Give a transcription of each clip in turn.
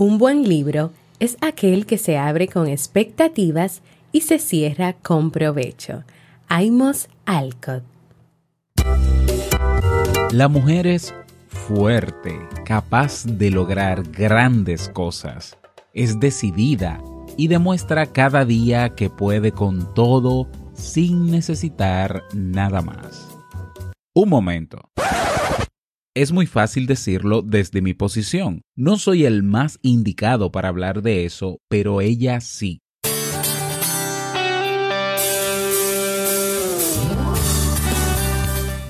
Un buen libro es aquel que se abre con expectativas y se cierra con provecho. Aimos Alcott. La mujer es fuerte, capaz de lograr grandes cosas. Es decidida y demuestra cada día que puede con todo sin necesitar nada más. Un momento. Es muy fácil decirlo desde mi posición. No soy el más indicado para hablar de eso, pero ella sí.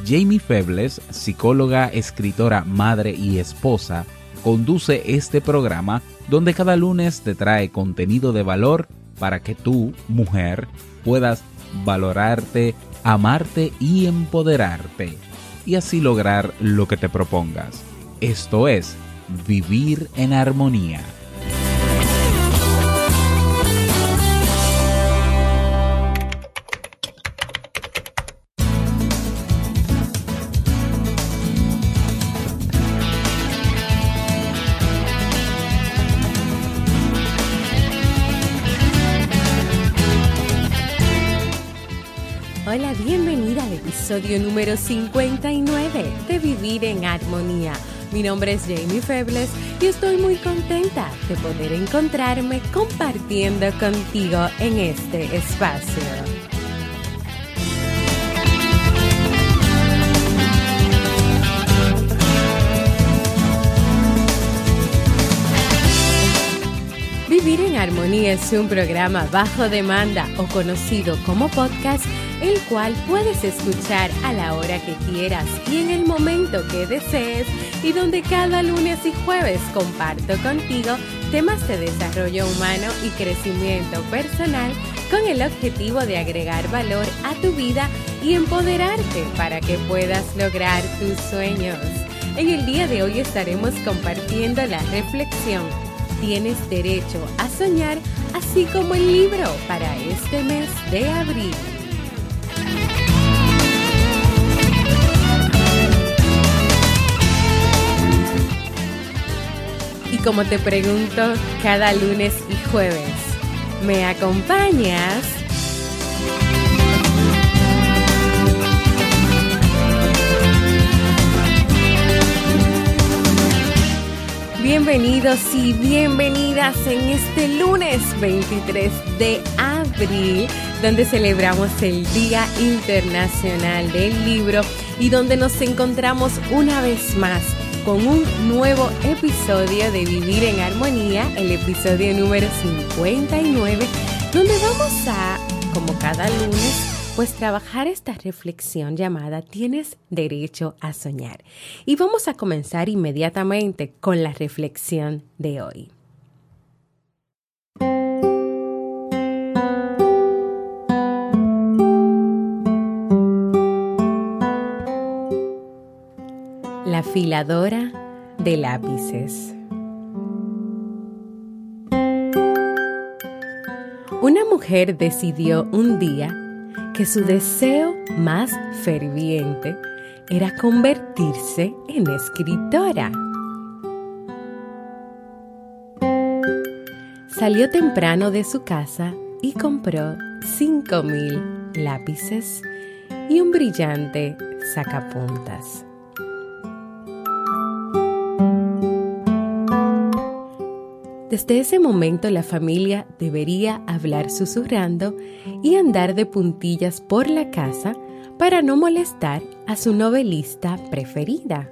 Jamie Febles, psicóloga, escritora, madre y esposa, conduce este programa donde cada lunes te trae contenido de valor para que tú, mujer, puedas valorarte, amarte y empoderarte y así lograr lo que te propongas. Esto es vivir en armonía. Episodio número 59 de Vivir en Armonía. Mi nombre es Jamie Febles y estoy muy contenta de poder encontrarme compartiendo contigo en este espacio. Vivir en Armonía es un programa bajo demanda o conocido como podcast el cual puedes escuchar a la hora que quieras y en el momento que desees y donde cada lunes y jueves comparto contigo temas de desarrollo humano y crecimiento personal con el objetivo de agregar valor a tu vida y empoderarte para que puedas lograr tus sueños. En el día de hoy estaremos compartiendo la reflexión Tienes derecho a soñar, así como el libro para este mes de abril. Y como te pregunto cada lunes y jueves, ¿me acompañas? Bienvenidos y bienvenidas en este lunes 23 de abril, donde celebramos el Día Internacional del Libro y donde nos encontramos una vez más con un nuevo episodio de Vivir en Armonía, el episodio número 59, donde vamos a, como cada lunes, pues trabajar esta reflexión llamada Tienes derecho a soñar. Y vamos a comenzar inmediatamente con la reflexión de hoy. De lápices. Una mujer decidió un día que su deseo más ferviente era convertirse en escritora. Salió temprano de su casa y compró cinco mil lápices y un brillante sacapuntas. Desde ese momento la familia debería hablar susurrando y andar de puntillas por la casa para no molestar a su novelista preferida.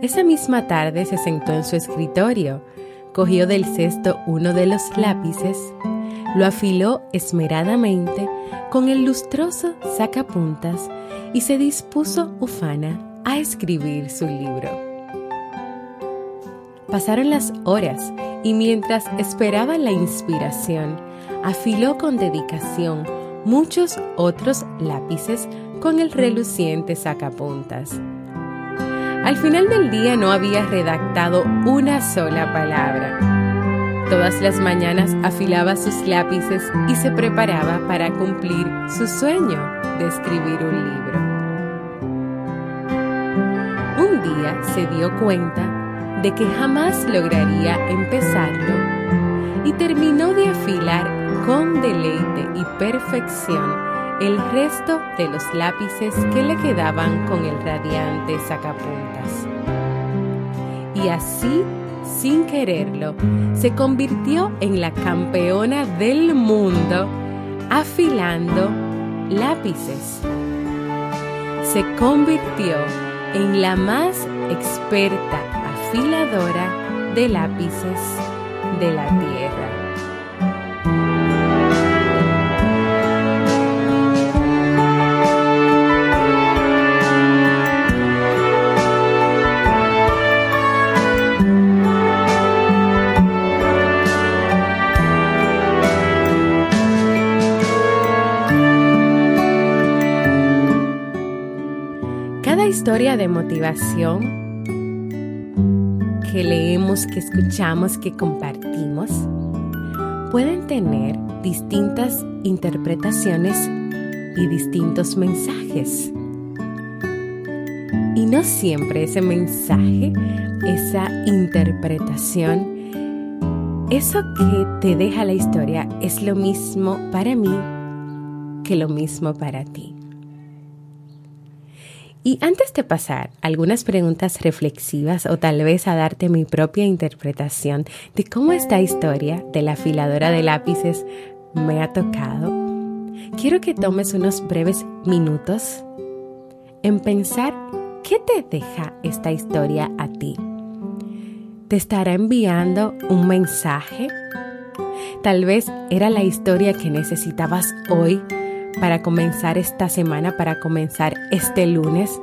Esa misma tarde se sentó en su escritorio, cogió del cesto uno de los lápices, lo afiló esmeradamente con el lustroso sacapuntas y se dispuso ufana a escribir su libro. Pasaron las horas y mientras esperaba la inspiración, afiló con dedicación muchos otros lápices con el reluciente sacapuntas. Al final del día no había redactado una sola palabra. Todas las mañanas afilaba sus lápices y se preparaba para cumplir su sueño de escribir un libro. Un día se dio cuenta de que jamás lograría empezarlo y terminó de afilar con deleite y perfección el resto de los lápices que le quedaban con el radiante sacapuntas. Y así, sin quererlo, se convirtió en la campeona del mundo afilando lápices. Se convirtió en la más experta afiladora de lápices de la Tierra. Cada historia de motivación que leemos, que escuchamos, que compartimos, pueden tener distintas interpretaciones y distintos mensajes. Y no siempre ese mensaje, esa interpretación, eso que te deja la historia es lo mismo para mí que lo mismo para ti. Y antes de pasar algunas preguntas reflexivas o tal vez a darte mi propia interpretación de cómo esta historia de la afiladora de lápices me ha tocado, quiero que tomes unos breves minutos en pensar qué te deja esta historia a ti. ¿Te estará enviando un mensaje? Tal vez era la historia que necesitabas hoy para comenzar esta semana, para comenzar este lunes,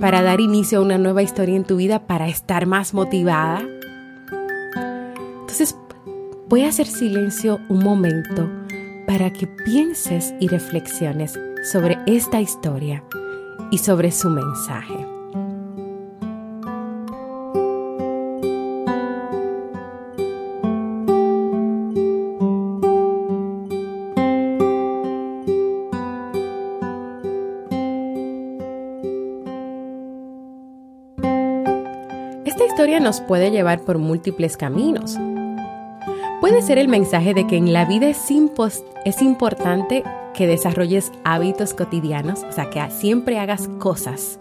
para dar inicio a una nueva historia en tu vida, para estar más motivada. Entonces, voy a hacer silencio un momento para que pienses y reflexiones sobre esta historia y sobre su mensaje. Nos puede llevar por múltiples caminos. Puede ser el mensaje de que en la vida es, es, importante que desarrolles hábitos cotidianos, o sea, que siempre hagas cosas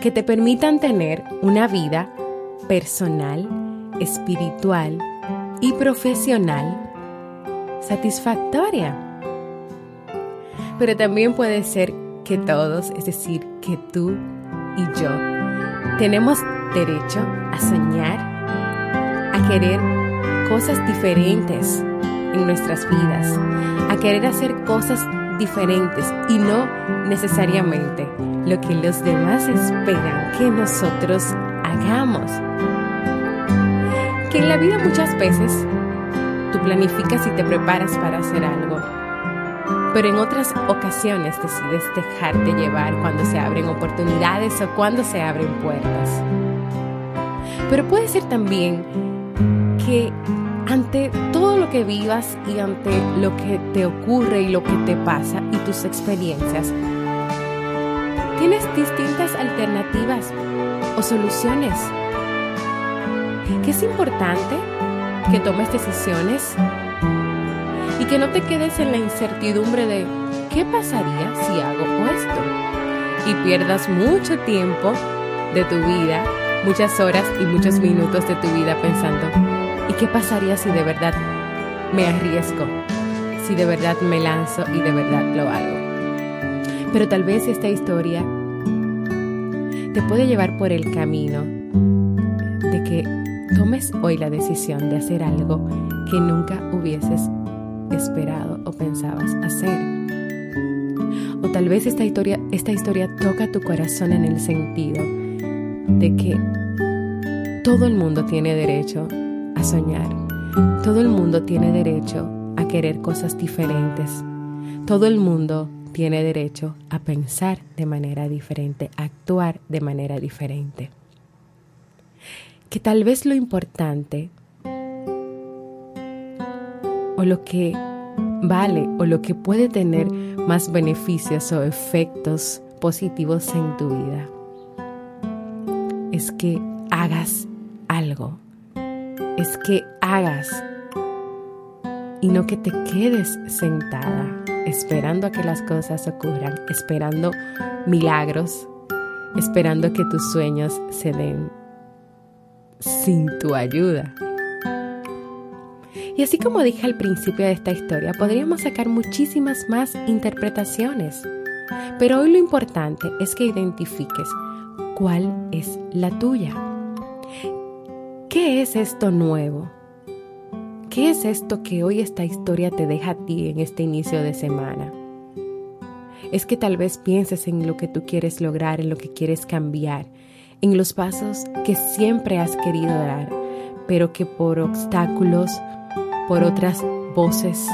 que te permitan tener una vida personal, espiritual y profesional satisfactoria. Pero también puede ser que todos, es decir, que tú y yo, tenemos derecho a soñar, a querer cosas diferentes en nuestras vidas, a querer hacer cosas diferentes y no necesariamente lo que los demás esperan que nosotros hagamos. Que en la vida muchas veces tú planificas y te preparas para hacer algo, pero en otras ocasiones decides dejarte llevar cuando se abren oportunidades o cuando se abren puertas. Pero puede ser también que ante todo lo que vivas y ante lo que te ocurre y lo que te pasa y tus experiencias, tienes distintas alternativas o soluciones. Que es importante que tomes decisiones y que no te quedes en la incertidumbre de qué pasaría si hago esto y pierdas mucho tiempo de tu vida muchas horas y muchos minutos de tu vida pensando, ¿y qué pasaría si de verdad me arriesgo? Si de verdad me lanzo y de verdad lo hago. Pero tal vez esta historia te puede llevar por el camino de que tomes hoy la decisión de hacer algo que nunca hubieses esperado o pensabas hacer. O tal vez esta historia, esta historia toca tu corazón en el sentido de que todo el mundo tiene derecho a soñar, todo el mundo tiene derecho a querer cosas diferentes, todo el mundo tiene derecho a pensar de manera diferente, a actuar de manera diferente. Que tal vez lo importante o lo que vale o lo que puede tener más beneficios o efectos positivos en tu vida es que hagas algo, es que hagas y no que te quedes sentada esperando a que las cosas ocurran, esperando milagros, esperando que tus sueños se den sin tu ayuda. Y así como dije al principio de esta historia, podríamos sacar muchísimas más interpretaciones. Pero hoy lo importante es que identifiques cuál es la tuya. ¿Qué es esto nuevo? ¿Qué es esto que hoy esta historia te deja a ti en este inicio de semana? Es que tal vez pienses en lo que tú quieres lograr, en lo que quieres cambiar, en los pasos que siempre has querido dar, pero que por obstáculos, por otras voces,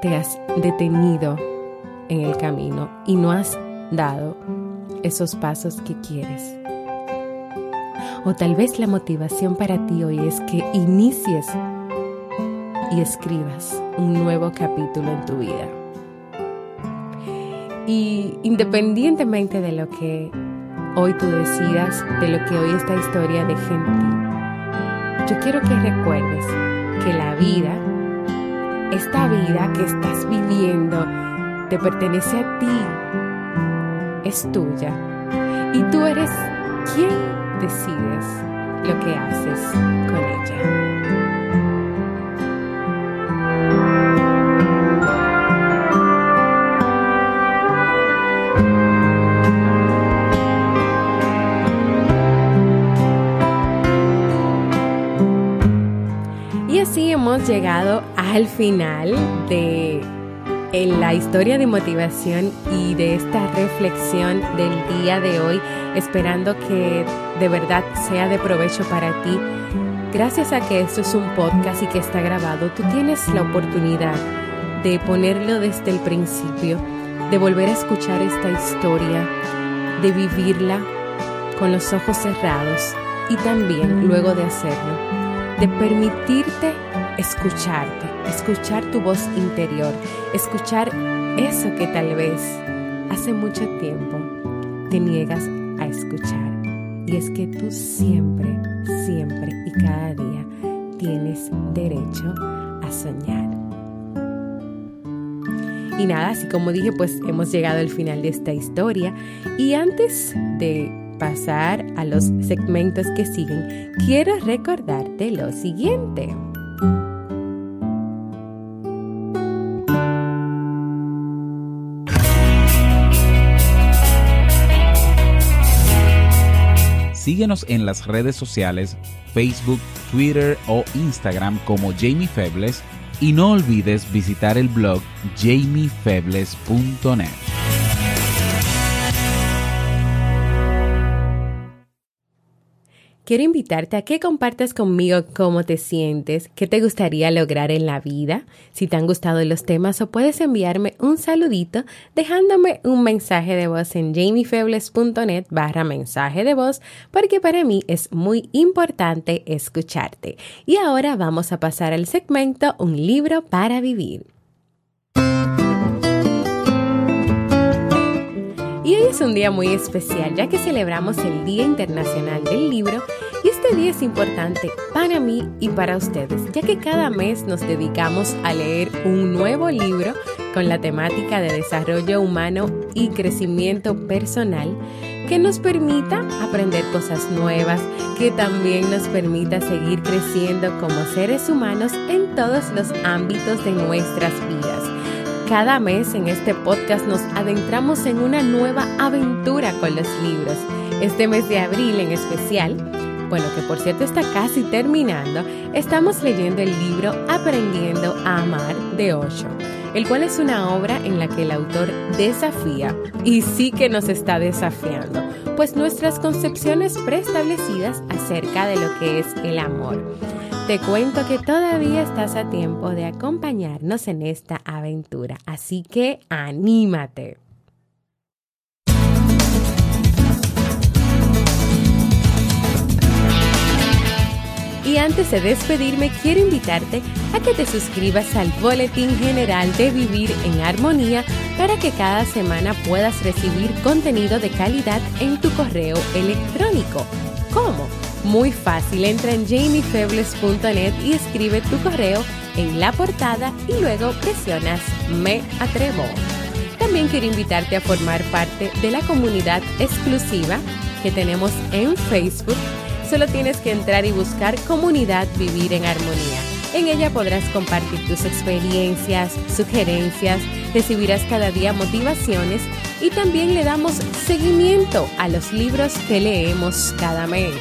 te has detenido en el camino y no has dado esos pasos que quieres. O tal vez la motivación para ti hoy es que inicies y escribas un nuevo capítulo en tu vida. Y independientemente de lo que hoy tú decidas, de lo que hoy esta historia deje en ti, yo quiero que recuerdes que la vida, esta vida que estás viviendo, te pertenece a ti, es tuya. Y tú eres quien decides lo que haces con ella. hemos llegado al final de la historia de motivación y de esta reflexión del día de hoy, esperando que de verdad sea de provecho para ti. Gracias a que esto es un podcast y que está grabado, tú tienes la oportunidad de ponerlo desde el principio, de volver a escuchar esta historia, de vivirla con los ojos cerrados y también luego de hacerlo, de permitirte escucharte, escuchar tu voz interior, escuchar eso que tal vez hace mucho tiempo te niegas a escuchar. Y es que tú siempre, siempre y cada día tienes derecho a soñar. Y nada, así como dije, pues hemos llegado al final de esta historia. Y antes de pasar a los segmentos que siguen, quiero recordarte lo siguiente. Síguenos en las redes sociales, Facebook, Twitter o Instagram como Jamie Febles y no olvides visitar el blog jamiefebles.net. Quiero invitarte a que compartas conmigo cómo te sientes, qué te gustaría lograr en la vida, si te han gustado los temas o puedes enviarme un saludito dejándome un mensaje de voz en jamiefebles.net barra mensaje de voz porque para mí es muy importante escucharte. Y ahora vamos a pasar al segmento Un libro para vivir. Y hoy es un día muy especial ya que celebramos el Día Internacional del Libro y este día es importante para mí y para ustedes ya que cada mes nos dedicamos a leer un nuevo libro con la temática de desarrollo humano y crecimiento personal que nos permita aprender cosas nuevas, que también nos permita seguir creciendo como seres humanos en todos los ámbitos de nuestras vidas. Cada mes en este podcast nos adentramos en una nueva aventura con los libros. Este mes de abril en especial, bueno, que por cierto está casi terminando, estamos leyendo el libro Aprendiendo a Amar de Osho, el cual es una obra en la que el autor desafía, y sí que nos está desafiando, pues nuestras concepciones preestablecidas acerca de lo que es el amor. Te cuento que todavía estás a tiempo de acompañarnos en esta aventura, así que anímate. Y antes de despedirme, quiero invitarte a que te suscribas al Boletín General de Vivir en Armonía para que cada semana puedas recibir contenido de calidad en tu correo electrónico ¿Cómo? Muy fácil, entra en jamiefebles.net y escribe tu correo en la portada y luego presionas Me Atrevo. También quiero invitarte a formar parte de la comunidad exclusiva que tenemos en Facebook. Solo tienes que entrar y buscar Comunidad Vivir en Armonía. En ella podrás compartir tus experiencias, sugerencias, recibirás cada día motivaciones y también le damos seguimiento a los libros que leemos cada mes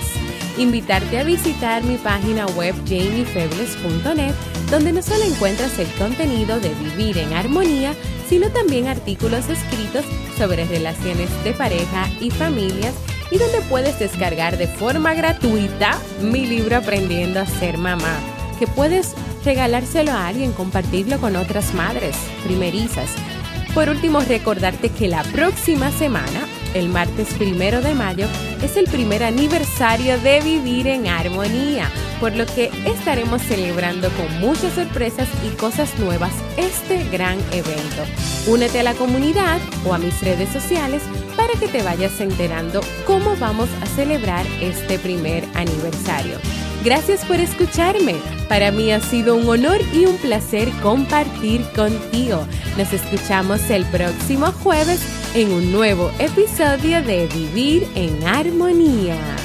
invitarte a visitar mi página web jamiefebles.net, donde no solo encuentras el contenido de Vivir en Armonía, sino también artículos escritos sobre relaciones de pareja y familias y donde puedes descargar de forma gratuita mi libro Aprendiendo a ser mamá, que puedes regalárselo a alguien, compartirlo con otras madres primerizas. Por último, recordarte que la próxima semana el martes primero de mayo, es el primer aniversario de Vivir en Armonía, por lo que estaremos celebrando con muchas sorpresas y cosas nuevas este gran evento. Únete a la comunidad o a mis redes sociales para que te vayas enterando cómo vamos a celebrar este primer aniversario. Gracias por escucharme. Para mí ha sido un honor y un placer compartir contigo. Nos escuchamos el próximo jueves en un nuevo episodio de Vivir en Armonía.